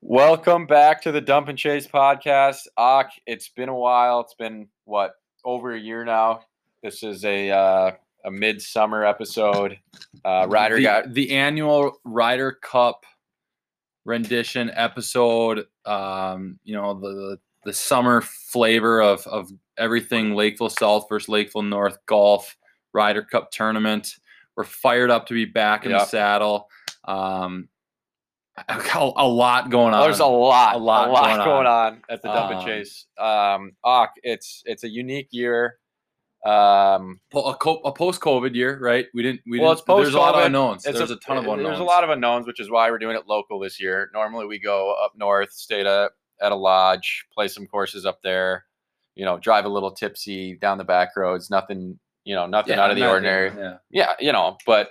Welcome back to the Dump and Chase podcast. Ak, it's been a while. It's been what over a year now. This is a uh, a midsummer episode. Uh, Ryder the, got the annual Ryder Cup rendition episode. Um, you know the the summer flavor of of everything Lakeville South versus Lakeville North golf Ryder Cup tournament. We're fired up to be back in the saddle. Um, a, a lot going on. there's a lot, a lot a lot going going, on. on. at the Dump and Um, Chase. Um, it's it's a unique year. Um, a, co- a post COVID year, right? We didn't. We Well, didn't, it's There's a lot of post-COVID. unknowns. it's There's a, ton of unknowns. There's a lot of unknowns, which is why we're doing it local this year. Normally, we go up north, stay at, at a lodge, play some courses up there. You know, drive a little tipsy down the back roads. Nothing, you know, nothing out of the ordinary. Yeah. Yeah, you know, but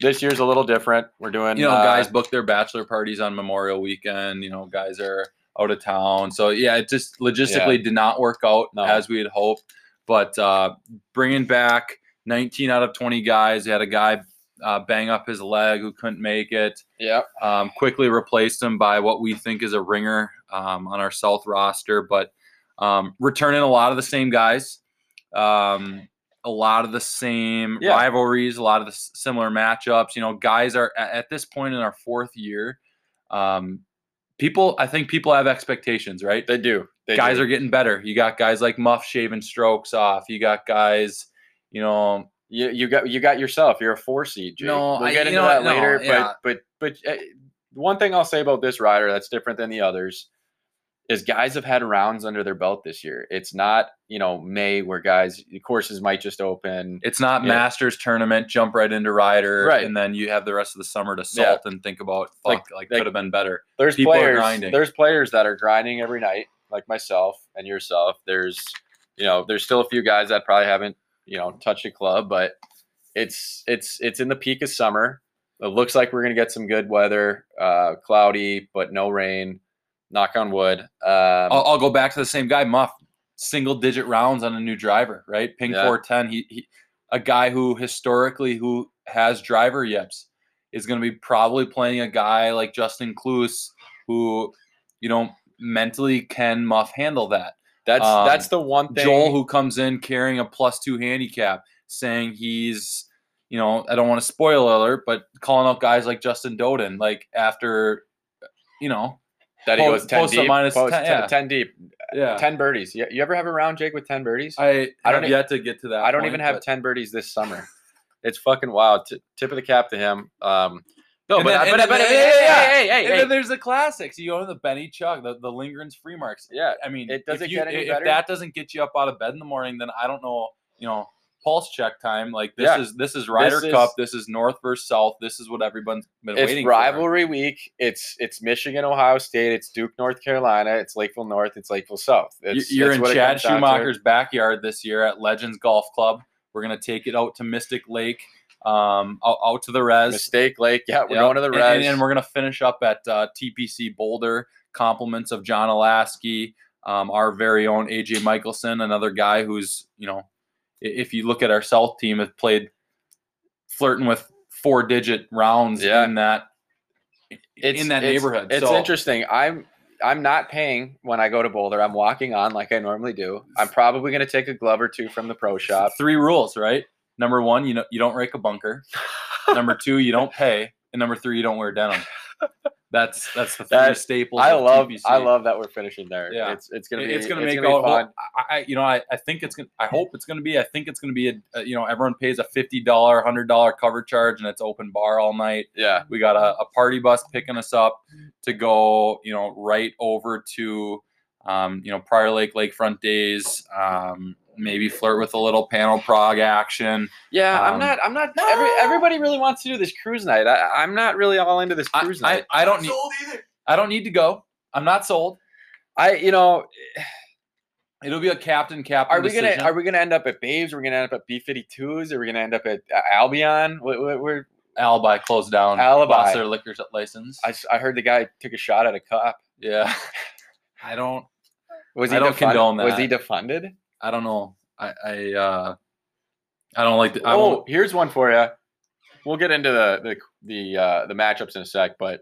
this year's a little different. We're doing, you know, uh, guys book their bachelor parties on Memorial Weekend. You know, guys are out of town, so yeah, it just logistically did not work out No. as we had hoped. But uh, bringing back 19 out of 20 guys, we had a guy uh, bang up his leg who couldn't make it. Yeah, Um, quickly replaced him by what we think is a ringer um, on our South roster, but um, returning a lot of the same guys. Um, a lot of the same Yeah. rivalries, a lot of the similar matchups. You know, guys are at this point in our fourth year. Um, people, I think people have expectations, right? they do. They guys do. are getting better. You got guys like Muff shaving strokes off. You got guys, you know, You, you got you got yourself. You're a four seed. Jake. No, we'll I- get you into know that? No, later. yeah. But but but uh, one thing I'll say about this Ryder that's different than the others is guys have had rounds under their belt this year. It's not you know May where guys courses might just open. It's not Yeah. Masters tournament, jump right into Ryder, Right. and then you have the rest of the summer to Yeah. salt and think about fuck, Like- like, could have been better. There's people players. grinding. There's players that are grinding every night, like myself and yourself. There's you know there's still a few guys that probably haven't you know touched a club, but it's it's it's in the peak of summer. It looks like we're gonna get some good weather, uh, cloudy but no rain. Knock on wood. Um, I'll, I'll go back to the same guy, Muff, single digit rounds on a new driver, right? Ping Yeah. 410. He, he a guy who historically who has driver yips is going to be probably playing a guy like Justin Kloos, who you know mentally can Muff handle that. that's um, that's the one thing. Joel, who comes in carrying a plus two handicap, saying he's, you know, I don't want to spoil alert, but calling out guys like Justin Doden, like after, you know, that he goes ten post deep. minus post 10, ten, yeah. 10 deep. yeah. Ten birdies. You, you ever have a round, Jake, with ten birdies? I, I don't don't e- yet to get to that. I don't point, even have but- 10 birdies this summer. It's fucking wild. T- tip of the cap to him. Um, no, And but, then- but, then- but, yeah, hey, hey, hey, hey, And then there's the classics. You go to the Benny Chuck, the, the Lindgren's free marks. yeah. I mean, It doesn't if, you, get any if better. that doesn't get you up out of bed in the morning, then I don't know. You know, pulse check time. Like this Yeah. is this is Ryder This Cup. is- This is North versus South. This is what everyone's been It's waiting rivalry week. It's it's Michigan, Ohio State. It's Duke, North Carolina. It's Lakeville North. It's Lakeville South. It's, You're it's in Chad comes down to. Schumacher's backyard this year at Legends Golf Club. We're gonna take it out to Mystic Lake, um, out, out to the res. Mistake Lake. Yeah, we're Yep. going to the And- res. And, and we're going to finish up at uh, TPC Boulder. Compliments of John Alasky, um, our very own AJ Michelson, another guy who's, you know, if you look at our South team, have played flirting with four digit rounds Yeah. in that it's, in that it's- neighborhood. It's So- interesting. I'm I'm not paying when I go to Boulder. I'm walking on like I normally do. I'm probably going to take a glove or two from the pro shop. Three rules, right? Number one, you know, you don't rake a bunker. number two, you don't pay, and number three, you don't wear denim. That's that's the That- staples. I love TPC. I love that we're finishing there. Yeah. it's it's gonna be it's gonna it's make gonna be fun. I, I, you know, I, I think it's gonna. I hope it's gonna be. I think it's gonna be a. a you know, everyone pays a fifty dollar, hundred dollar cover charge, and it's open bar all night. Yeah, We got a, a party bus picking us up to go. You know, right over to, um, you know, Prior Lake Lakefront days. Um, maybe flirt with a little Pan-O-Prog action. yeah. I'm Um, not. I'm not. Every, everybody really wants to do this cruise night. I, I'm not really all into this cruise I, night. I don't need. I don't need to go. I'm not sold. I, you know, It'll be a captain captain. are we gonna are we gonna end up at Babes? Are we gonna end up at B52s? Are we gonna end up at uh, Albion? What, what, where, Alibi closed down. Alibi. Lost their liquor license. I heard the guy took a shot at a cop. yeah. I don't. Was I he don't defund- condone Was he that. defunded? I don't know. I I uh I don't like the I Oh, here's one for you. We'll get into the the the uh, the matchups in a sec, but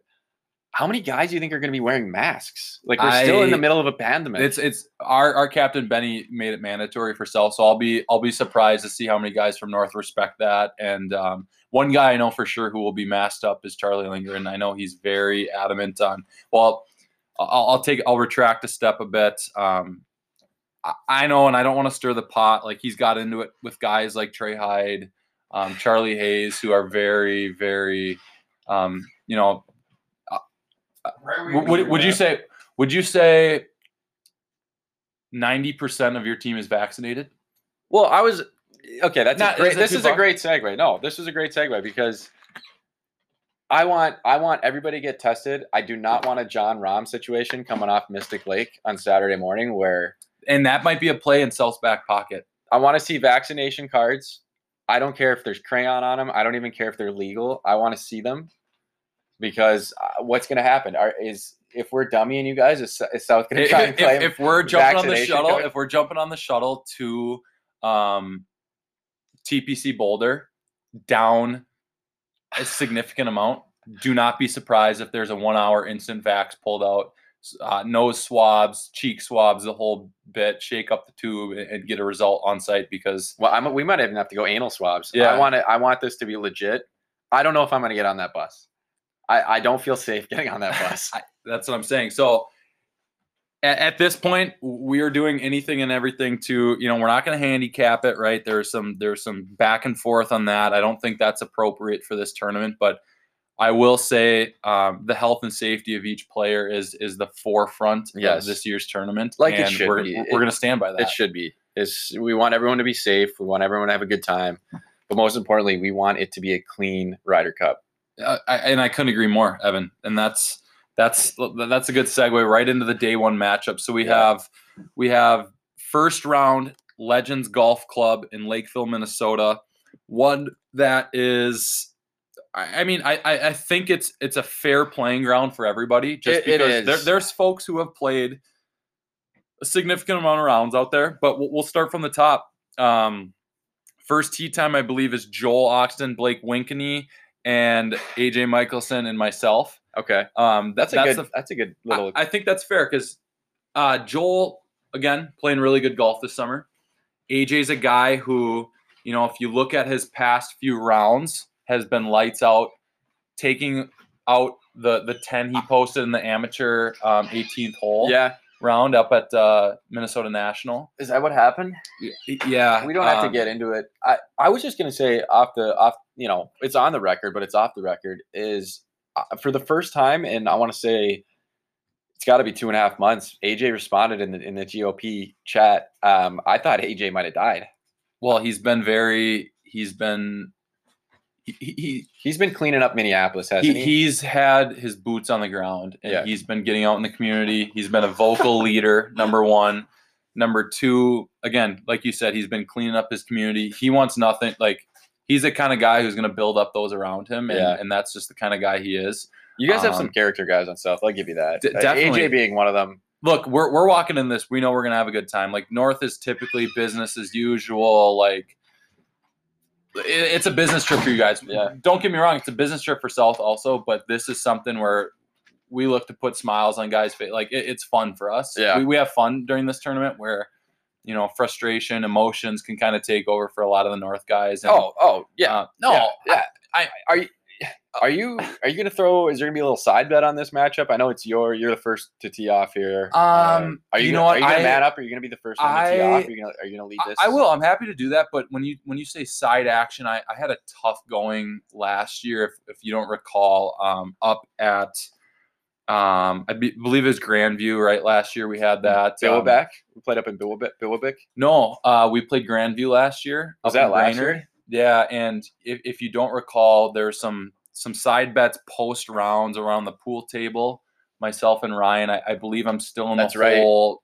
how many guys do you think are going to be wearing masks? Like we're still in the middle of a pandemic. It's it's our our captain Benny made it mandatory for self, so I'll be I'll be surprised to see how many guys from North respect that. And um, one guy I know for sure who will be masked up is Charlie Lindgren. I know he's very adamant on. Well, I'll, I'll take I'll retract a step a bit. Um, I, I know, and I don't want to stir the pot. Like he's got into it with guys like Trey Hyde, um, Charlie Hayes, who are very very, um, you know. Would, would, would you say would you say 90% of your team is vaccinated? Well, I was okay. That's Not- a great. is This too is a great segue. No, this is a great segue because I want I want everybody to get tested. I do not want a Jon Rahm situation coming off Mystic Lake on Saturday morning where And that might be a play in Self's back pocket. I want to see vaccination cards. I don't care if there's crayon on them. I don't even care if they're legal. I want to see them because uh, what's going to happen Are, is if we're dummying you guys, is, is South going to If, try and if- claim? if we're jumping on the shuttle, if we're jumping on the shuttle to um, TPC Boulder down a significant amount, do not be surprised if there's a one hour instant vax pulled out. Uh, nose swabs, cheek swabs, the whole bit. Shake up the tube and, and get a result on site because Well, I'm, we might even have to go anal swabs. Yeah. I want it. I want this to be legit. I don't know if I'm going to get on that bus. I, I don't feel safe getting on that bus. I- that's what I'm saying. So at, at this point, we are doing anything and everything to, you know, we're not going to handicap it, right? There's some there's some back and forth on that. I don't think that's appropriate for this tournament, but I will say um, the health and safety of each player is is the forefront Yes. of this year's tournament. Like it should we're, be. We're going to stand by that. it should be. It's, we want everyone to be safe. We want everyone to have a good time. But most importantly, we want it to be a clean Ryder Cup. Uh, I, and I couldn't agree more, Evan. And that's that's that's a good segue right into the day one matchup. So we Yeah. have we have first round Legends Golf Club in Lakeville, Minnesota. One that is, I I mean, I I I think it's it's a fair playing ground for everybody. Just It- it because there, there's folks who have played a significant amount of rounds out there, but we'll, we'll start from the top. Um, first tee time, I believe, is Joel Oxton, Blake Winkney, and AJ Michelson and myself. Okay, Um, that's a good. the- that's a good I, little. I think that's fair because uh, Joel again playing really good golf this summer. AJ's a guy who, you know, if you look at his past few rounds, has been lights out, taking out the the ten he posted in the amateur um, 18th hole yeah, round up at uh, Minnesota National. is that what happened? Yeah, We don't have to um, get into it. I, I was just gonna say off the off. You know, it's on the record, but it's off the record. Is uh, for the first time, and I want to say it's got to be two and a half months. AJ responded in the in the GOP chat. Um, I thought AJ might have died. Well, he's been very. He's been. He, he, He's been cleaning up Minneapolis, hasn't he? he's had his boots on the ground and Yeah. he's been getting out in the community. He's been a vocal leader, number one. Number two, again, like you said, he's been cleaning up his community. He wants nothing like he's the kind of guy who's going to build up those around him, and, Yeah. and that's just the kind of guy he is. You guys have some Um, character guys on South. I'll give you that. D- Uh, definitely. AJ being one of them. Look, we're we're walking in this. We know we're going to have a good time. Like North is typically business as usual. Like it's a business trip for you guys. Yeah. Don't get me wrong, it's a business trip for South also, but this is something where we look to put smiles on guys' face. Like it, it's fun for us. Yeah. We, we have fun during this tournament where you know frustration, emotions can kind of take over for a lot of the North guys. And, Oh, oh, yeah. uh, no, yeah, yeah. I- are you are you are you gonna throw? Is there gonna be a little side bet on this matchup? I know it's your you're the first to tee off here. Um, are you, you gonna, know what? Are you gonna I- man up? Are you gonna be the first one to tee I- off? Are you gonna are you gonna lead this? I will. I'm happy to do that. But when you when you say side action, I, I had a tough going last year. If, if you don't recall, um, up at um, I be, believe it was Grandview. Right last year we had that. um, We played up in Billabek. Billabek. no, uh, we played Grandview last year. Was that last Brainerd. year? Yeah, and if, if you don't recall, there's some some side bets post rounds around the pool table. Myself and Ryan, I, I believe I'm still in That's the right. hole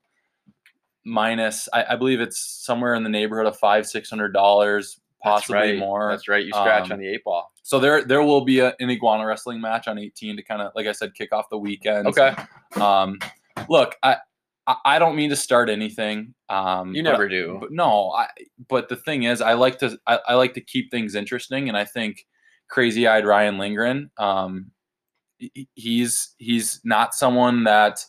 minus. I, I believe it's somewhere in the neighborhood of five six hundred dollars, That's possibly right. more. That's right. You scratch Um, on the eight ball. So there there will be a, an iguana wrestling match on 18 to kind of like I said kick off the weekend. Okay. Um, look, I I- don't mean to start anything. Um, You but- never do. but no, I. But the thing is, I like to I, I like to keep things interesting, and I think crazy eyed Ryan Lindgren, um, he's he's not someone that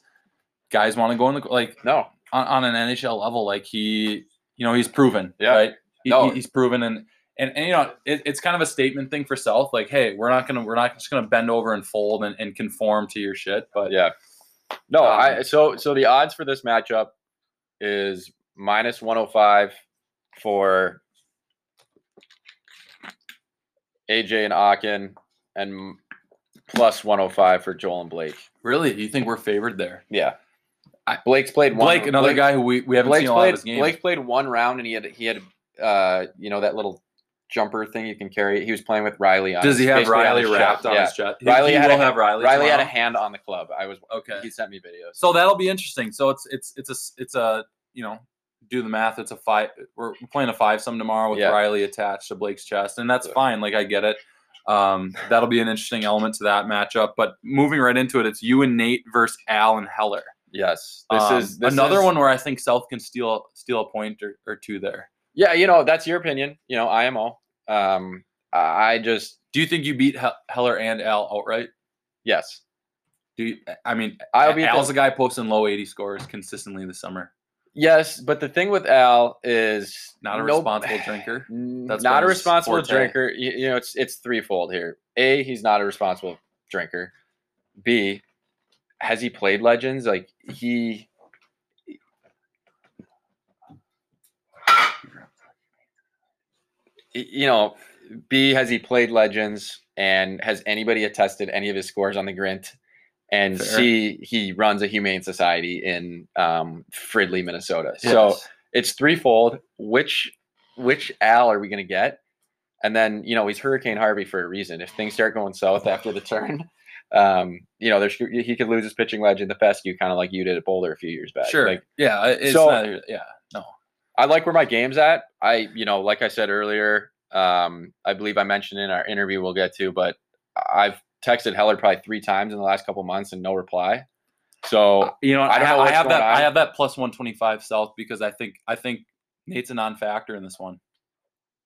guys want to go in the like No, on, on an NHL level. Like he, you know, he's proven, Yeah. right? He, No. he's proven, and and, and you know, it, it's kind of a statement thing for South. Like, hey, we're not gonna we're not just gonna bend over and fold and, and conform to your shit. But yeah. No, I Um, so so the odds for this matchup is minus 105 for AJ and Akin and plus 105 for Joel and Blake. really, you think we're favored there? Yeah. I- Blake's played one Blake, another Blake- guy who we, we haven't Blake's seen a lot played of his games. Blake's played one round and he had he had uh you know that little jumper thing you can carry. He was playing with Riley on Does he have Riley wrapped on yeah. his chest? Riley he had a will ha- have Riley. Riley had a hand on the club. I was Okay. he sent me videos. So that'll be interesting. So it's it's it's a it's a you know do the math. It's a five. We're playing a five some tomorrow with Yeah. Riley attached to Blake's chest, and that's Yeah. fine. Like I get it. Um, that'll be an interesting element to that matchup. But moving right into it, it's you and Nate versus Al and Heller. yes. This Um, is this another is- one where I think South can steal steal a point or, or two there. Yeah, you know, that's your opinion. You know, IMO. Um I just Do you think you beat Heller and Al outright? yes. Do you, I mean I'll beat Al's the- a guy posting low eighty scores consistently this summer. Yes, but the thing with Al is Not a no- responsible drinker. That's not a responsible forte. drinker. You, you know, it's it's threefold here. A, he's not a responsible drinker. B, has he played Legends? Like he. You know, B, has he played Legends? And has anybody attested any of his scores on the Grint? And Fair. C, he runs a humane society in um, Fridley, Minnesota. So it's threefold. Which which Al are we going to get? And then you know he's Hurricane Harvey for a reason. If things start going south after the turn, um, you know there's he could lose his pitching legend, the fescue, kind of like you did at Boulder a few years back. sure. Like yeah. It's so- not, yeah. No. I like where my game's at. I you know like I said earlier, um, I believe I mentioned in our interview we'll get to, but I've texted Heller probably three times in the last couple months and no reply. So You know, I I, don't ha- know I have that. going I have that plus one twenty five South because I think I think Nate's a non-factor in this one.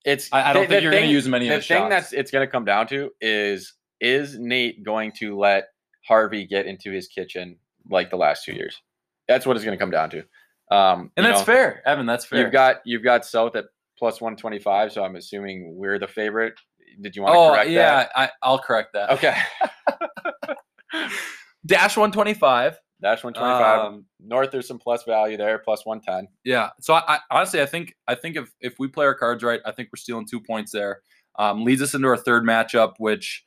it's I, I don't the- think the you're going to use many of the of his thing shots. that's it's going to come down to is is Nate going to let Harvey get into his kitchen like the last two years? That's what it's going to come down to. Um, and that's know, fair, Evan. That's fair. You've got you've got South at plus one twenty five, so I'm assuming we're the favorite. Did you want to correct that? oh yeah, I, I'll correct that. that? Okay. Dash one twenty five. Dash one twenty five. Um, North, there's some plus value there, plus one ten. Yeah. So I, I honestly, I think I think if if we play our cards right, I think we're stealing two points there. Um, leads us into our third matchup, which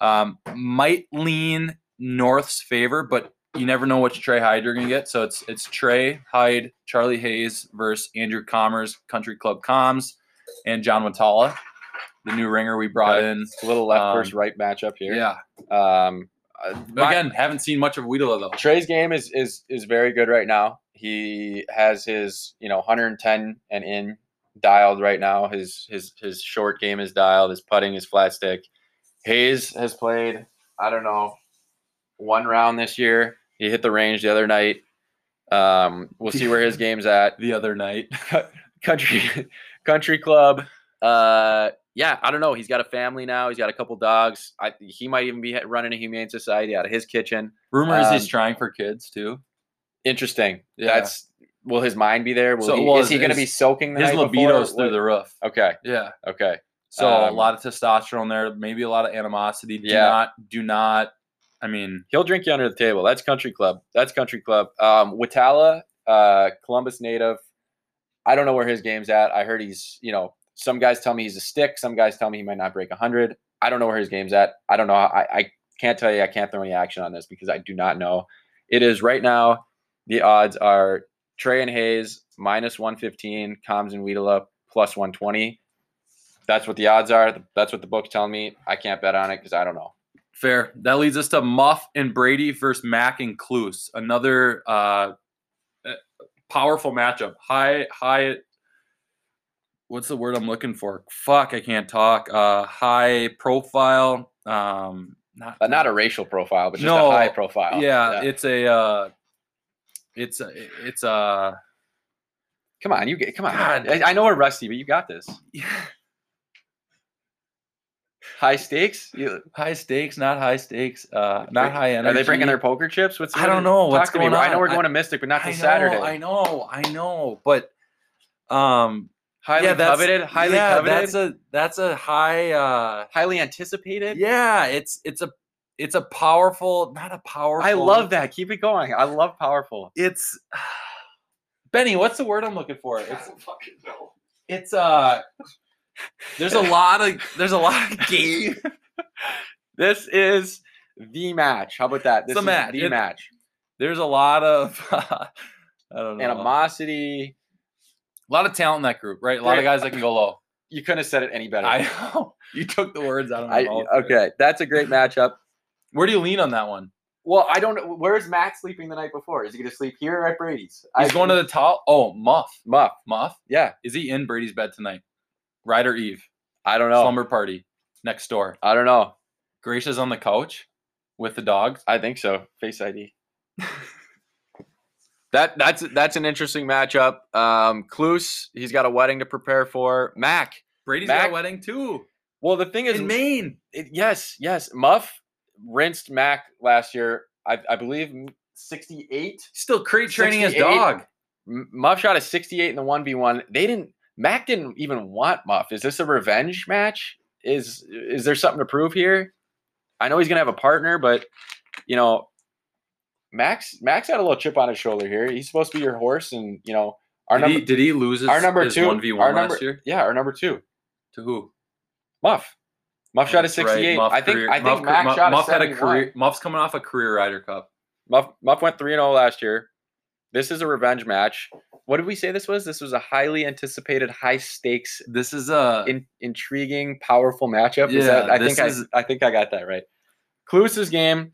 um, might lean North's favor, but you never know which Trey Hyde you're gonna get. So it's it's Trey Hyde, Charlie Hayes versus Andrew Commerce, Country Club Coms, and John Watala, the new ringer we brought Okay. in. It's a little left Um, versus right matchup here. Yeah. Um, uh, my- Again, haven't seen much of Weedle though. Trey's game is is is very good right now. He has his you know 110 and in dialed right now. His his his short game is dialed. His putting is flat stick. Hayes has played I don't know one round this year. He hit the range the other night. Um, we'll see where his game's at. The other night. Country country club. Uh, yeah, I don't know. He's got a family now. He's got a couple dogs. I, he might even be running a humane society out of his kitchen. Rumor is he's Um, trying for kids too. Interesting. Yeah. That's will his mind be there? Will So, he, well, is he going to be soaking the His libido's through the roof. Okay. Yeah. Okay. So a Um, lot of testosterone there, maybe a lot of animosity. Do Yeah. not, do not. I mean, He'll drink you under the table. That's country club. That's country club. Um, Watala, uh, Columbus native. I don't know where his game's at. I heard he's, you know, some guys tell me he's a stick. Some guys tell me he might not break 100. I don't know where his game's at. I don't know. I, I can't tell you. I can't throw any action on this because I do not know. It is right now. The odds are Trey and Hayes minus 115, Combs and Wiedela plus 120. That's what the odds are. That's what the book's telling me. I can't bet on it because I don't know. fair. That leads us to Muff and Brady versus Mac and Kloos. Another uh, powerful matchup. High, high. What's the word I'm looking for? Fuck, I can't talk. Uh, high profile. Um, not Uh, not a racial profile, but just No, a high profile. Yeah, it's a. Uh, it's a. It's a. come on, you get. Come on. I, I know we're rusty, but you got this. High stakes? You, high stakes, not high stakes, uh, not high energy. Are they bringing their poker chips? What's I don't know what's going I know we're I- going to Mystic, but not I know, Saturday. I know, I know, but um, Highly yeah, that's, coveted. Highly yeah, coveted. That's a that's a high. uh highly anticipated. Yeah, it's it's a it's a powerful, not a powerful. I love that. Keep it going. I love powerful. It's Benny. What's the word I'm looking for? It's don't fucking know. it's uh. There's a lot of there's a lot of game. This is the match. How about that? This the is match. The It- match. There's a lot of I don't know. Animosity. A lot of talent in that group, right? A lot of guys that can go low. You couldn't have said it any better. I know. You took the words out of my I- mouth. okay, that's a great matchup. Where do you lean on that one? Well, I don't know. Where's Matt sleeping the night before? Is he going to sleep here or at Brady's? He's going to the top. Oh, Muff. Muff. Muff. Yeah, Is he in Brady's bed tonight? Ryder Eve. I don't know. Slumber party next door. I don't know. Gracia's on the couch with the dogs. I think so. Face ID. that that's that's an interesting matchup. Um, Kloos, he's got a wedding to prepare for. Mac. Brady's Mac- got a wedding too Well, the thing is, in Maine. it- yes, yes. Muff rinsed Mac last year. I, I believe sixty-eight. Still crate training his dog. Muff shot a 68 in the 1v1. They didn't Mac didn't even want Muff. Is this a revenge match? Is is there something to prove here? I know he's gonna have a partner, but you know, Max Max had a little chip on his shoulder here. He's supposed to be your horse, and you know, our did, number he, did he lose his, our number his two 1v1 our last number year? yeah, our number two. To who? Muff. Muff Oh, shot a that's right, 68. Muff I think career- I think Muff, Max Muff, shot Muff a had a career. Muff's coming off a career Ryder Cup. Muff Muff went 3 and 0 last year. This is a revenge match. What did we say this was? This was a highly anticipated, high stakes This is a in, intriguing, powerful matchup. Is Yeah, that, I think is- I, I think I got that right. Kloos's game,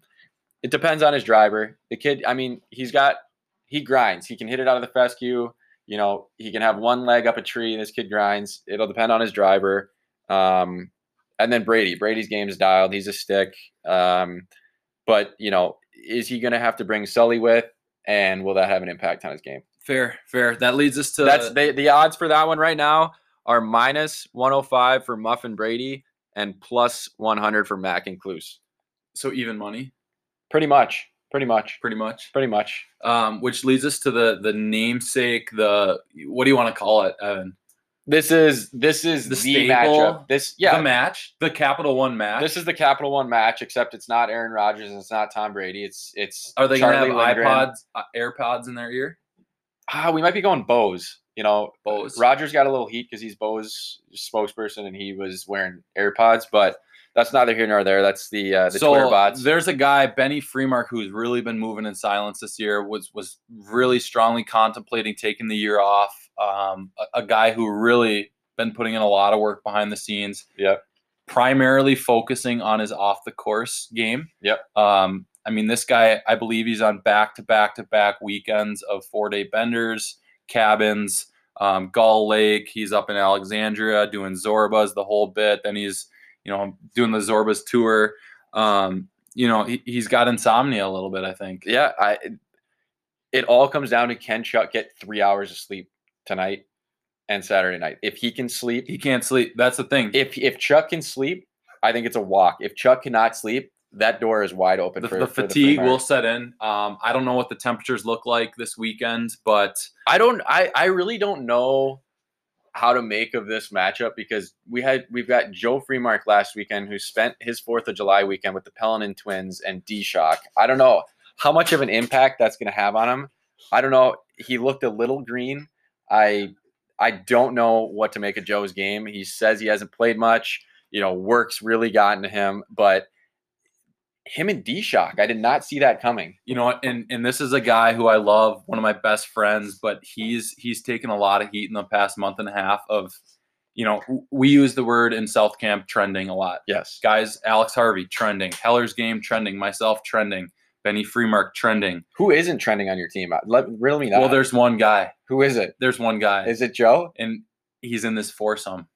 it depends on his driver. The kid, I mean, he's got he grinds. He can hit it out of the fescue. You know, he can have one leg up a tree. And this kid grinds. It'll depend on his driver. Um, and then Brady. Brady's game is dialed. He's a stick. Um, but you know, is he going to have to bring Sully with? And will that have an impact on his game? fair, fair. That leads us to That's the the odds for that one right now are minus 105 for Muff and Brady and plus 100 for Mac and Kloos. so even money, Pretty much. Pretty much. pretty much. Pretty much. Um, which leads us to the the namesake. The what do you want to call it, Evan? This is this is The the, matchup. This yeah. the match, the Capital One match. this is the Capital One match, except it's not Aaron Rodgers and it's not Tom Brady. It's it's Are they Charlie gonna have Lindgren. iPods, uh, AirPods in their ear? Ah, we might be going Bose. You know, Bose. Rodgers got a little heat because he's Bose spokesperson and he was wearing AirPods, but that's neither here nor there. That's the uh, the Twitter bots. there's a guy, Benny Freemark, who's really been moving in silence this year. Was was really strongly contemplating taking the year off. Um, a, a guy who really been putting in a lot of work behind the scenes. Yep. Primarily focusing on his off the course game. Yep. Um, I mean, this guy, I believe he's on back to back to back weekends of four day benders, cabins, um, Gull Lake. He's up in Alexandria doing Zorbas the whole bit. Then he's, you know, doing the Zorbas tour. Um, you know, he, he's got insomnia a little bit, I think. yeah, I it all comes down to can Chuck get three hours of sleep tonight and Saturday night. If he can sleep, He can't sleep. That's the thing. if if Chuck can sleep, I think it's a walk. If Chuck cannot sleep, that door is wide open the, for the for fatigue will set in. Um, I don't know what the temperatures look like this weekend, but I don't. I I really don't know how to make of this matchup because we had we've got Joe Freemark last weekend who spent his Fourth of July weekend with the Pelinan twins and D Shock. I don't know how much of an impact that's going to have on him. I don't know. He looked a little green. I I don't know what to make of Joe's game. He says he hasn't played much. You know, work's really gotten to him, but him and D Shock, I did not see that coming. you know and and this is a guy who i love one of my best friends but he's he's taken a lot of heat in the past month and a half of you know we use the word in south camp trending a lot Yes. guys alex harvey trending heller's game trending myself trending benny freemark trending Who isn't trending on your team? Uh, let riddle me that. well there's one guy who is it? there's one guy Is it Joe? and he's in this foursome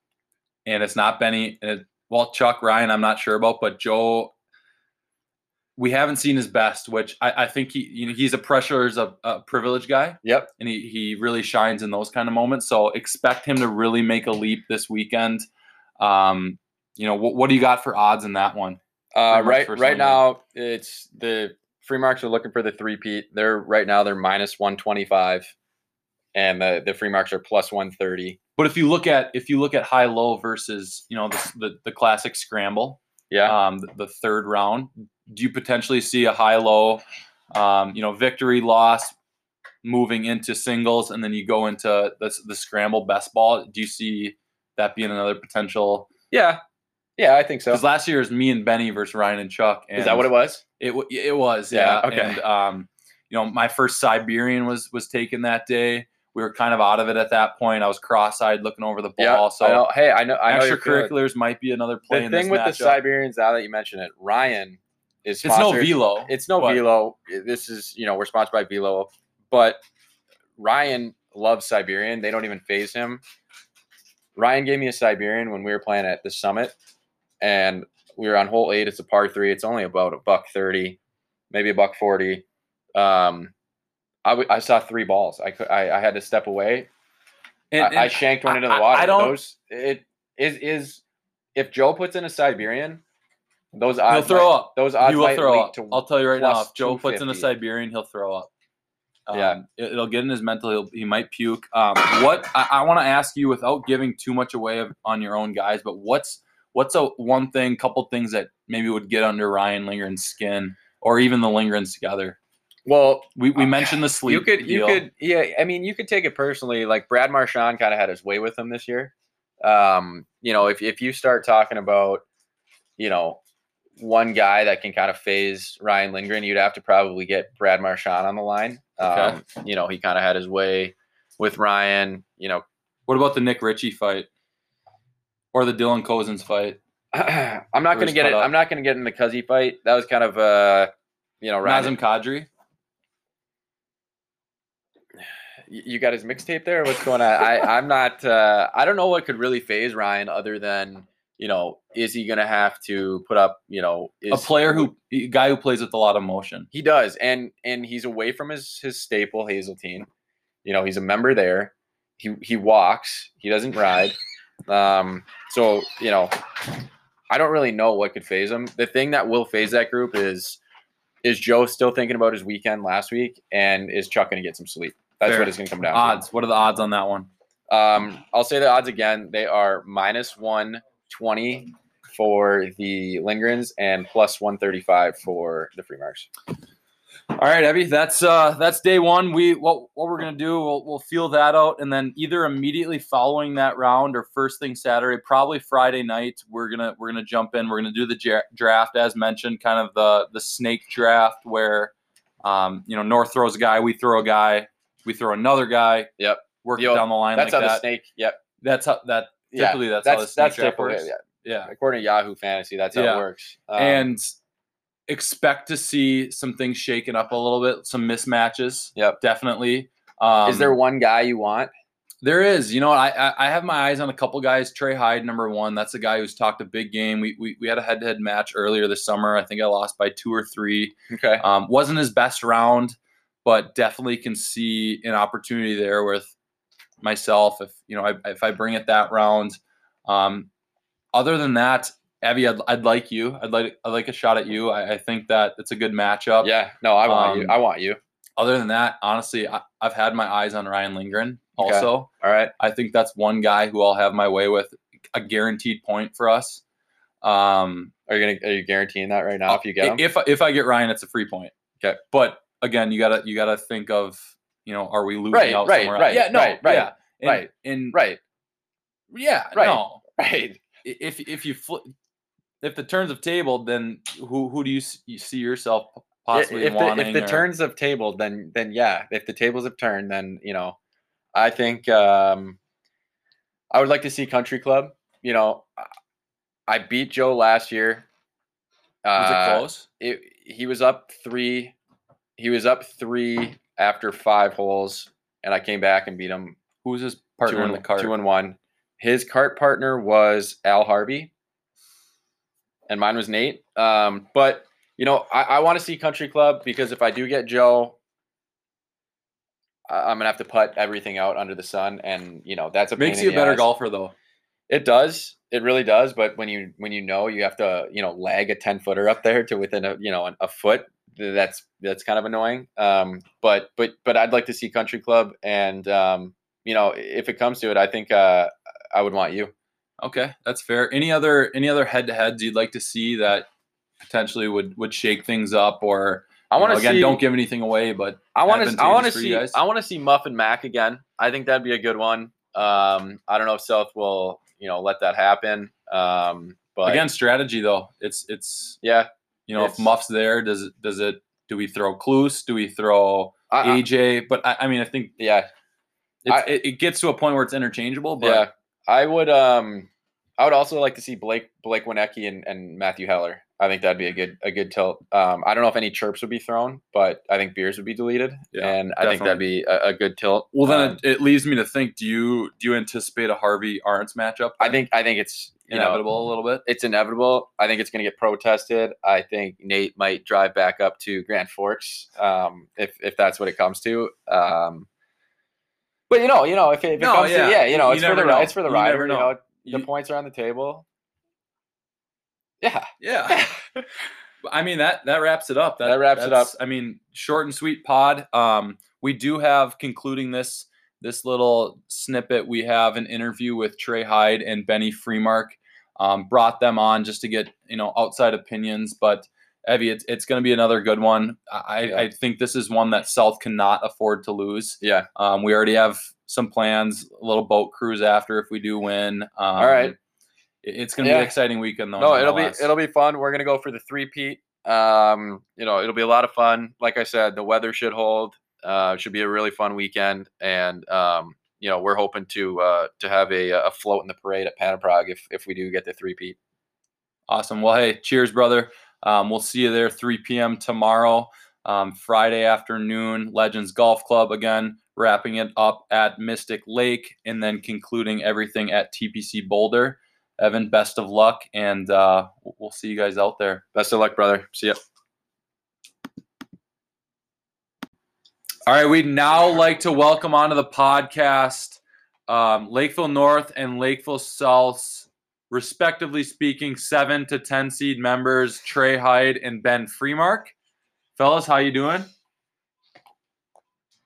and it's not benny and it, well chuck ryan i'm not sure about but joe we haven't seen his best which i, I think he you know he's a pressure is a, a privileged guy Yep. and he, he really shines in those kind of moments. So expect him to really make a leap this weekend. Um, you know, what, what do you got for odds in that one? Uh, right, right now it's the Freemarks are looking for the three peat. They're right now they're minus one twenty five, and the the Freemarks are plus one thirty. But if you look at if you look at high low versus you know the the, the classic scramble, Yeah, um, the, the third round, do you potentially see a high low, um, you know, victory loss moving into singles, and then you go into the the scramble best ball? Do you see that being another potential? yeah, yeah. I think so. Because last year is me and Benny versus Ryan and Chuck. And Is that what it was? It it was Yeah, yeah. okay. And um, you know, my first Siberian was was taken that day. We were kind of out of it at that point. I was cross-eyed looking over the ball. Yeah. so I know, hey, I know. I know. you're feeling it. extracurriculars might be another play. The in thing this with the. Siberians, now that you mention it, Ryan is it's no velo. It's no but- Velo. This is, you know, we're sponsored by Velo, but Ryan loves Siberian. They don't even phase him. Ryan gave me a Siberian when we were playing at the summit, and we were on hole eight. It's a par three. It's only about a buck thirty, maybe a buck forty. Um, I, w- I saw three balls. I could I, I had to step away. And- I, I shanked one into the water. I don't- Those it is is if Joe puts in a Siberian, those he'll throw might- up. Those odds He will throw up. to I'll tell you right now, if Joe puts in a Siberian, he'll throw up. Yeah. Um, it, will get in his mental. He'll, he might puke. Um, what I, I want to ask you, without giving too much away of, on your own guys, but what's what's a one thing, couple things that maybe would get under Ryan Lindgren's skin, or even the Lindgrens together? Well, We, we Uh, mentioned the sleep. you could you could yeah i mean you could take it personally like brad marchand kind of had his way with him this year um you know if, if you start talking about you know one guy that can kind of phase ryan lindgren you'd have to probably get brad marchand on the line um you know he kind of had his way with ryan you know What about the Nick Ritchie fight, or the Dylan Cousins fight? i'm not gonna get it up. i'm not gonna get in the cuzzy fight that was kind of uh you know ryan Nazem Kadri. You got his mixtape there? What's going on? I, I'm not. Uh, I don't know what could really phase Ryan, other than you know, is he going to have to put up? You know, a player who a guy who plays with a lot of motion. he does, and and he's away from his his staple Hazeltine. You know, he's a member there. He he walks. He doesn't ride. Um, so you know, I don't really know what could phase him. The thing that will phase that group is is Joe still thinking about his weekend last week, and is Chuck going to get some sleep? That's Fair. what it's going to come down. to. Odds. What are the odds on that one? Um, I'll say the odds again. They are minus one twenty for the Lindgrens and plus one thirty five for the Freemarks. All right, Evie, that's uh that's day one. We what what we're gonna do, we'll we'll feel that out, and then either immediately following that round or first thing Saturday, probably Friday night, we're gonna we're gonna jump in. We're gonna do the ja- draft as mentioned, kind of the the snake draft where, um, you know, North throws a guy, we throw a guy, we throw another guy. Yep. Work Yo, down the line That's like how that. the snake. Yep. that's how that Yeah. typically that's, how the That's that's draft typical. works. Yeah. Yeah. According to Yahoo Fantasy, that's how Yeah. it works. Um, and expect to see some things shaken up a little bit, some mismatches. Yep. definitely. Um, is there one guy you want? There is. You know, I I- I have my eyes on a couple guys. Trey Hyde, number one. That's a guy who's talked a big game. We we, we had a head to head match earlier this summer. I think I lost by two or three. Okay. Um, wasn't his best round, but definitely can see an opportunity there with myself if you know I, if I bring it that round. Um, other than that, Abby, I'd, I'd like you. I'd like I'd like a shot at you. I, I think that it's a good matchup. Yeah. No, I want you. Um, I want you. Other than that, honestly, I, I've had my eyes on Ryan Lindgren. Okay. Also, All right. I think that's one guy who I'll have my way with. A guaranteed point for us. Um, Are you gonna? Are you guaranteeing that right now? If you get him. if if I get Ryan, it's a free point. Okay. But again, you gotta you gotta think of you know, are we losing Right, out right, somewhere? right, yeah, no, right, right, yeah, and, right, and right. yeah, right. no. Right. If if you flip, if the turns have tabled, then who who do you, s- you see yourself possibly if the, wanting? if the or- turns have tabled, then then yeah. If the tables have turned, then you know, I think um, I would like to see Country Club. You know, I- I beat Joe last year. was Uh, it close? It, he was up three. He was up three after five holes, and I came back and beat him Who was his two partner in the cart? two and one. His cart partner was Al Harvey, and mine was Nate. Um, but you know, I, I want to see Country Club because if I do get Joe, I, I'm gonna have to put everything out under the sun, and you know that's a Makes you a better ass. golfer though. It does. It really does. But when you when you know you have to you know lag a ten footer up there to within a you know a foot, that's that's kind of annoying. Um, but but but I'd like to see Country Club, and um, you know if it comes to it, I think uh, I would want you. Okay, that's fair. Any other any other head to heads you'd like to see that potentially would would shake things up or I want to again see. don't give anything away, but I want to. I want to advantageous for you see. I want to see Muff and Mac again. I think that'd be a good one. Um, I don't know if South will, you know, let that happen. Um, but again, strategy though. It's it's yeah, you know if Muff's there, does it does it do we throw Kloos? Do we throw I, I- AJ? But I, I mean I think yeah, I- it, it gets to a point where it's interchangeable. But yeah. I would. Um, I would also like to see Blake Blake Winecki and, and Matthew Heller. I think that'd be a good a good tilt. Um, I don't know if any chirps would be thrown, but I think beers would be deleted, Yeah, and I think that'd be a, a good tilt. well then Um, it, it leaves me to think: Do you do you anticipate a Harvey Arntz matchup? I think I think it's you know, inevitable a little bit. it's inevitable. I think it's going to get protested. I think Nate might drive back up to Grand Forks um, if if that's what it comes to. Um, but you know, you know, if it, if it No, comes yeah. to yeah, you know, You it's for the know. it's for the You Ryder. never You know. know, the You- points are on the table. Yeah, Yeah. I mean that that wraps it up. That wraps it up. I mean, short and sweet pod. Um, we do have concluding this this little snippet. We have an interview with Trey Hyde and Benny Freemark. Um, brought them on just to get you know outside opinions, but Evie, it's, it's going to be another good one. I, Yeah. I think this is one that South cannot afford to lose. yeah. Um, we already have some plans, a little boat cruise after if we do win. Um, All right. It- It's going to be an exciting weekend though. No, it'll be it'll be fun. We're gonna go for the three peat. Um, you know, it'll be a lot of fun. Like I said, the weather should hold. Uh, should be a really fun weekend, and um, you know, we're hoping to uh, to have a, a float in the parade at Pan-O-Prog if if we do get the three peat. Awesome. Well, hey, cheers, brother. Um, we'll see you there 3 p.m. tomorrow, um, Friday afternoon. Legends Golf Club again, wrapping it up at Mystic Lake, and then concluding everything at TPC Boulder. Evan, best of luck, and uh, we'll- we'll see you guys out there. Best of luck, brother. See ya. All right, we'd now like to welcome onto the podcast um, Lakeville North and Lakeville South, respectively speaking, seven to ten seed members Trey Hyde and Ben Freemark. Fellas, how you doing?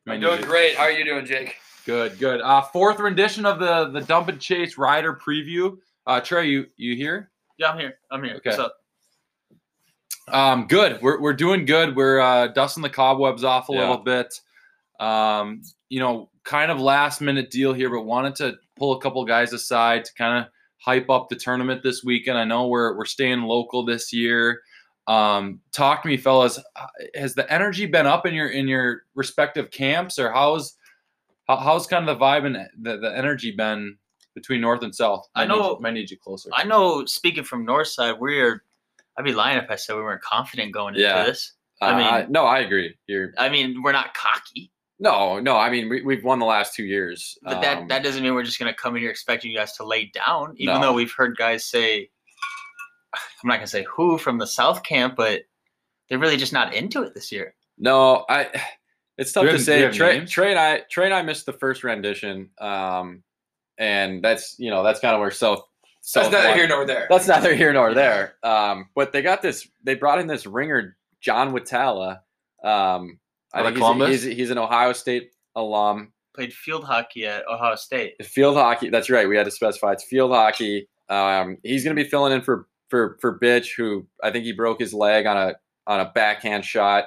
I'm doing great. How are you doing, Jake? Good, good. Uh, fourth rendition of the the Dump and Chase Ryder preview. Uh, Trey, you you here? Yeah, I'm here. I'm here. Okay. What's up? Um, good. We're we're doing good. We're uh, dusting the cobwebs off a Yeah. little bit. Um, you know, kind of last minute deal here, but wanted to pull a couple guys aside to kind of hype up the tournament this weekend. I know we're we're staying local this year. Um, talk to me, fellas. Uh, Has the energy been up in your in your respective camps, or how's how, how's kind of the vibe and the, the energy been between North and South? I Might need- know- might need you closer. I know. Speaking from North side, we're. I'd be lying if I said we weren't confident going into Yeah. this. Uh, I mean- I- no, I agree. You're I mean, we're not cocky, no, no. I mean, we, we've won the last two years. but that Um, that doesn't mean we're just going to come in here expecting you guys to lay down. Even No. though we've heard guys say, I'm not going to say who from the South camp, but they're really just not into it this year. No, I. It's tough to have- do you say. have Trey. Trey and I, Trey and I missed the first rendition, um, and that's you know that's kind of where South. South won. nor there. That's neither here nor there. Um, but they got this. They brought in this ringer, John Watala. Um, I Out of think he's, Columbus? he's he's an Ohio State alum. Played field hockey at Ohio State. Field hockey. That's right. We had to specify it's field hockey. Um, he's going to be filling in for for for Bitch, who I think he broke his leg on a on a backhand shot.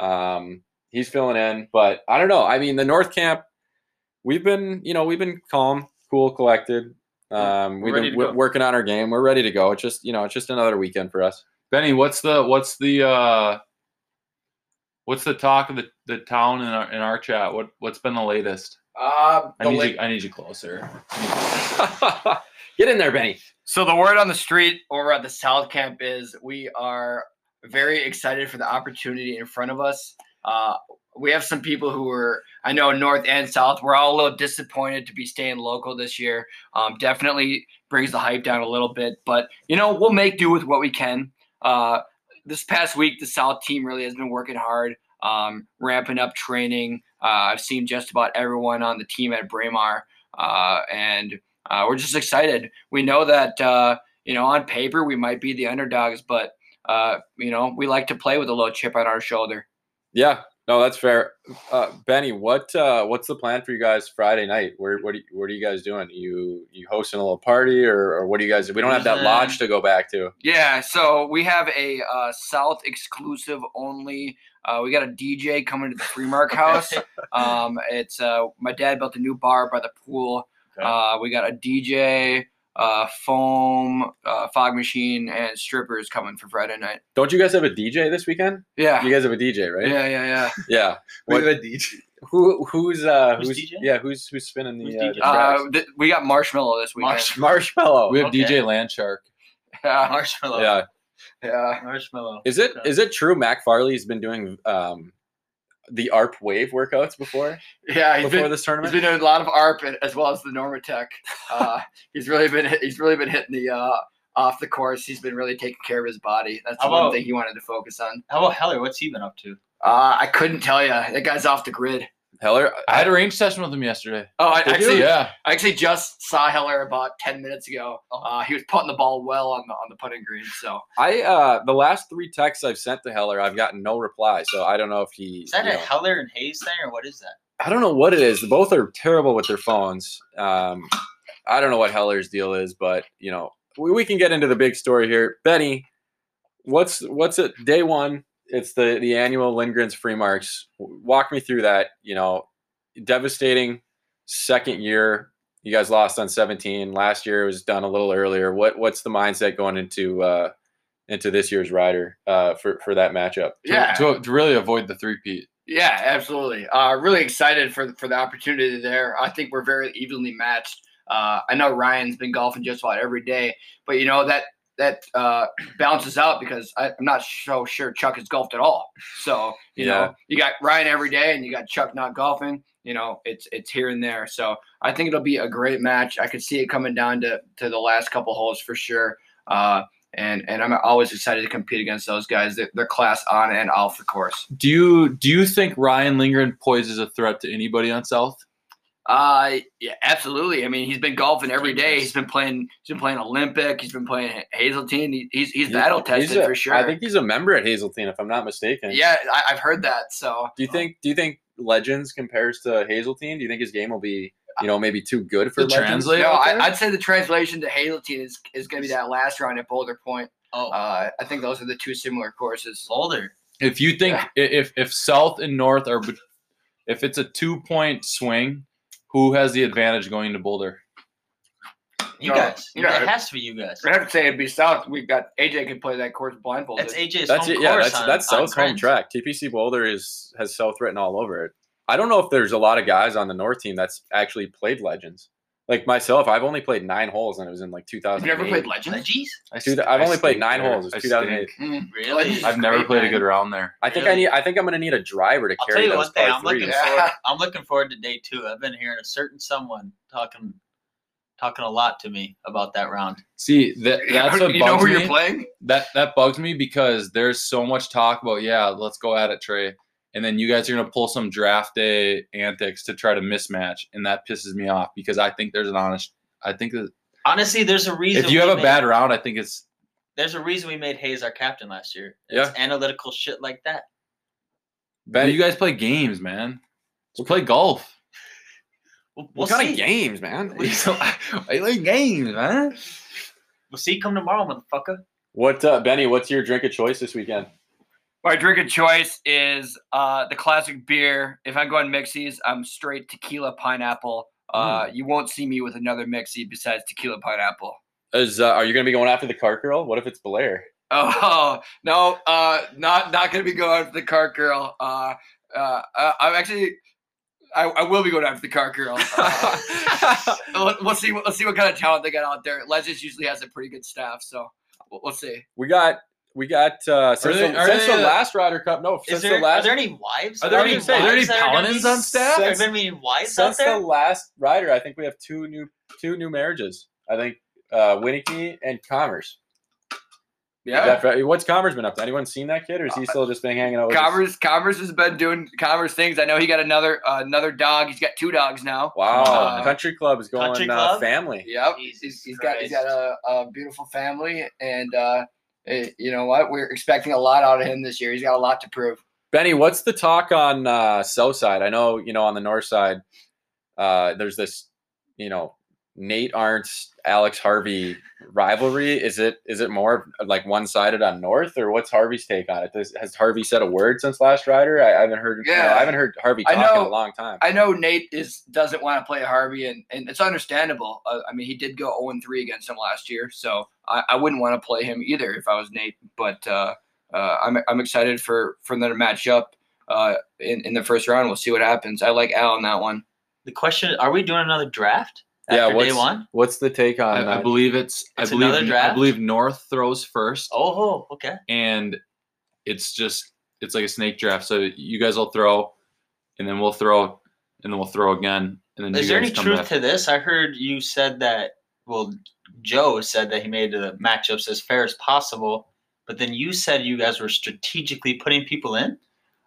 Um, he's filling in, but I don't know. I mean, the North Camp, we've been you know we've been calm, cool, collected. Um, We're we've been w- working on our game. We're ready to go. It's just you know it's just another weekend for us. Benny, what's the what's the uh what's the talk of the, the town in our in our chat? What what's been the latest? Uh, I the need Lake- you I need you closer. Get in there, Benny. so the word on the street over at the South Camp is we are very excited for the opportunity in front of us. Uh, we have some people who are, I know, North and South. We're all a little disappointed to be staying local this year. Um, definitely brings the hype down a little bit, but you know, we'll make do with what we can. Uh, this past week, the South team really has been working hard, um, ramping up training. Uh, I've seen just about everyone on the team at Braemar, uh, and uh, we're just excited. We know that uh, you know on paper we might be the underdogs, but uh, you know we like to play with a little chip on our shoulder. Yeah, no, that's fair. Uh, Benny, what uh, what's the plan for you guys Friday night? Where what are you, what are you guys doing? You you hosting a little party or, or what do you guys? We don't have that lodge to go back to. Yeah, so we have a uh, South exclusive only. Uh, we got a DJ coming to the Freemark house. um, it's uh, my dad built a new bar by the pool. Okay. Uh, we got a DJ, uh, foam, uh, fog machine, and strippers coming for Friday night. Don't you guys have a DJ this weekend? Yeah, You guys have a DJ, right? yeah, yeah, yeah. Yeah. We What- have a DJ. Who who's uh Who's who's, DJ? yeah who's who's spinning the, Who's uh, the tracks? Uh, th- we got Marshmello this weekend. Marsh- Marshmello. We have Okay. DJ Landshark. yeah, Marshmello. yeah. yeah. Marshmello. Is it Okay. is it true Mac Farley's been doing um the ARP wave workouts before Yeah, he's before been, this he's tournament? been doing a lot of ARP as well as the NormaTec. Uh, he's really been he's really been hitting the uh, off the course. He's been really taking care of his body. That's the How one thing he wanted to focus on. How about Heller? What's he been up to? Uh, I couldn't tell you. That guy's off the grid. Heller, I had a range session with him yesterday. Oh, I Did you? actually, Yeah. I actually just saw Heller about ten minutes ago. Uh, he was putting the ball well on the on the putting green. So I uh the last three texts I've sent to Heller, I've gotten no reply. So I don't know if he. Is that a know- Heller and Hayes thing, or what is that? I don't know what it is. Both are terrible with their phones. Um, I don't know what Heller's deal is, but you know, we, we can get into the big story here. Benny, what's what's it? Day one, it's the the annual Lindgren's Freemarks. Walk me through that. You know, devastating second year. You guys lost on 17. Last year it was done a little earlier. What what's the mindset going into uh, into this year's Ryder uh, for for that matchup? To, yeah, To, to really avoid the three-peat. yeah, absolutely. Uh, really excited for for the opportunity there. I think we're very evenly matched. Uh, I know Ryan's been golfing just about every day, but you know that that uh, balances out because I, I'm not so sure Chuck has golfed at all. So you Yeah. know you got Ryan every day, and you got Chuck not golfing. You know it's it's here and there. So I think it'll be a great match. I could see it coming down to to the last couple holes for sure. Uh, and and I'm always excited to compete against those guys. They're, they're class on and off the course. Do you do you think Ryan Lindgren poses a threat to anybody on South? Uh, yeah, absolutely. I mean, he's been golfing every day. He's been playing. He's been playing Olympic. He's been playing Hazeltine. He, he's he's battle He's tested a- for sure. I think he's a member at Hazeltine, if I'm not mistaken. Yeah, I, I've heard that. So Do you think? Do you think Legends compares to Hazeltine? Do you think his game will be, you know, maybe too good for The Legends? translate? no. I, I'd say the translation to Hazeltine is is going to be that last round at Boulder Point. Oh, Uh, I think those are the two similar courses. Boulder. If you think Yeah. if if South and North are, if it's a two-point swing, who has the advantage going to Boulder? You No, guys. you know, it has to be you guys. I have to say it'd be South. We've got AJ can play that course blindfolded. That's AJ's That's home it. Yeah, course that's on, that's on South's home Crens. track. TPC Boulder is has South written all over it. I don't know if there's a lot of guys on the North team that's actually played Legends. Like myself, I've only played nine holes, and it was in like You've never played Legends? Legends? I Dude, st- I've I only played nine there. holes. It's I 2008. Mm. Really? I've never great, played a good round there. I think Really? I need. I think I'm gonna need a driver to I'll tell carry you those one thing. par I'm looking threes. Yeah. forward. I'm looking forward to day two. I've been hearing a certain someone talking, talking a lot to me about that round. See, that, that's what you know bugs who me. you're playing? That that bugs me because there's so much talk about yeah, let's go at it, Trey, and then you guys are gonna pull some draft day antics to try to mismatch, and that pisses me off because I think there's an honest. I think that Honestly, there's a reason. if you have a made- bad round, I think it's there's a reason we made Hayes our captain last year. Yeah. Analytical shit like that. Ben, you guys play games, man. Let's play golf. We'll, we'll what kind see. of games, man? I like games, man. We'll see. You come tomorrow, motherfucker. What, uh, Benny? What's your drink of choice this weekend? My drink of choice is uh, the classic beer. If I'm going mixies, I'm straight tequila pineapple. Uh, You won't see me with another mixie besides tequila pineapple. Is uh, are you gonna be going after the cart girl? What if it's Blair? Oh no, uh, not not gonna be going for the cart girl. Uh, uh, I'm actually, I, I will be going after the cart girl. Uh, we'll see. Let's see what kind of talent they got out there. Legends usually has a pretty good staff, so we'll, we'll see. We got we got uh, since, they- the, since they, the uh, last Ryder Cup. No, since there, the last are there any wives? Are there any any- are there any wives that are gonna paladins on staff? Are Since- there any wives out since the last Ryder, I think we have two new two new marriages. I think uh, Winnicky and Commerce. Yeah. that what's Commerce been up to? Anyone seen that kid, or is he still just been hanging out? With his- Commerce, Commerce has been doing Commerce things. I know he got another uh, another dog. He's got two dogs now. Wow, Uh, Country Club is going Country uh, family. Yep, Jesus he's, he's got he's got a, a beautiful family, and eh, you know what? We're expecting a lot out of him this year. He's got a lot to prove. Benny, what's the talk on uh, South Side? I know you know on the North Side, uh, there's this, you know, Nate Arndt, Alex Harvey rivalry. Is it is it more like one sided on North, or what's Harvey's take on it? Does, has Harvey said a word since last Ryder? I, I haven't heard. you know, Yeah. I haven't heard Harvey I talk in a long time. I know Nate is doesn't want to play Harvey, and, and it's understandable. Uh, I mean, he did go 0 3 against him last year, so I, I wouldn't want to play him either if I was Nate. But uh, uh, I'm I'm excited for for them to match up uh, in in the first round. We'll see what happens. I like Al in that one. The question: Are we doing another draft Yeah, after what's day one? what's the take on I, I believe it's. It's I believe. another I believe North throws first, oh, oh, okay. and it's just it's like a snake draft. So you guys will throw, and then we'll throw, and then we'll throw again, and then Is there any truth back. to this? I heard you said that. Well, Joe said that he made the matchups as fair as possible, but then you said you guys were strategically putting people in.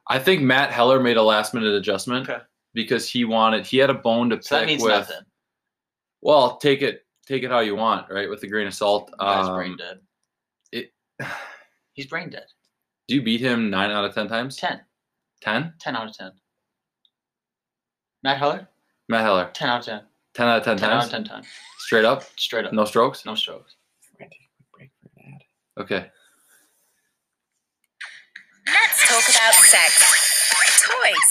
I think Matt Heller made a last minute adjustment Okay. because he wanted he had a bone to pick So that means with. nothing. Well, take it take it how you want, right? With a grain of salt. The guy's brain Um, dead. it, He's brain dead. do you beat him nine out of ten times? 10. Ten? 10 out of 10. Matt Heller? Matt Heller. 10 out of 10. 10 out of 10 10 times? out of 10 times. Straight up? Straight up. No strokes? No strokes. Okay. Let's talk about sex. Toys.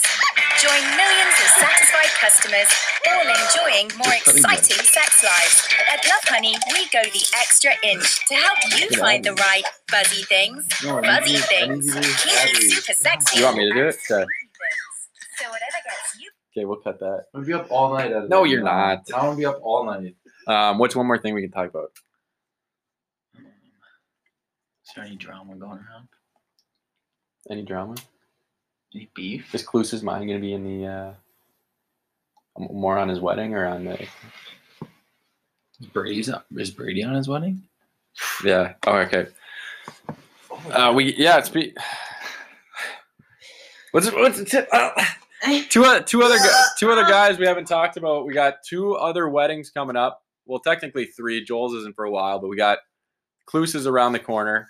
Join millions of satisfied customers, all enjoying more exciting sex lives. At Lovehoney, we go the extra inch to help you find the right fuzzy things, fuzzy things, kinky, super sexy. You want me to do it? Okay. So whatever gets you. Okay, we'll cut that. I'm gonna be up all night. No, you're not. I'm gonna be up all night. Um, what's one more thing we can talk about? Is there any drama going around? Any drama? Any beef? Is Kloos's mind going to be in the uh, m- more on his wedding or on the? Brady's is Brady on his wedding? Yeah. Oh, okay. Uh, we yeah. It's be. What's what's? Uh, two other two other two other guys we haven't talked about. We got two other weddings coming up. Well, technically three. Joel's isn't for a while, but we got Kloos is around the corner.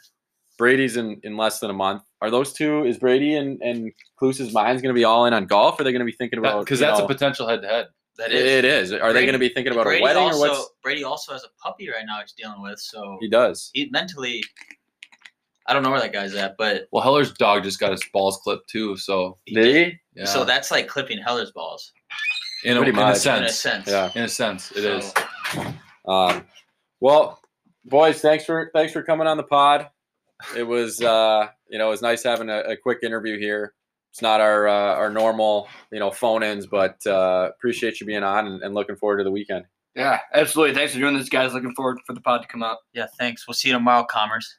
Brady's in, in less than a month. Are those two? Is Brady and and Kloos's minds going to be all in on golf? Or are they going to be thinking about Because you that's know- a potential head to head. That It- it is. Are they going to be thinking about Brady a wedding also, or what's? Brady also has a puppy right now he's dealing with, so He does. he mentally I don't know where that guy's at, but Well, Heller's dog just got his balls clipped too, so Did he? yeah. so that's like clipping Heller's balls. in, a, in a much. In a sense, sense. Yeah. in a sense, it So, is. Um, well, boys, thanks for thanks for coming on the pod. It was uh, you know it was nice having a, a quick interview here. It's not our uh, our normal you know phone ins, but uh, appreciate you being on and, and looking forward to the weekend. Yeah, absolutely. Thanks for doing this, guys. Looking forward for the pod to come out. Yeah, thanks. We'll see you tomorrow, Commerce.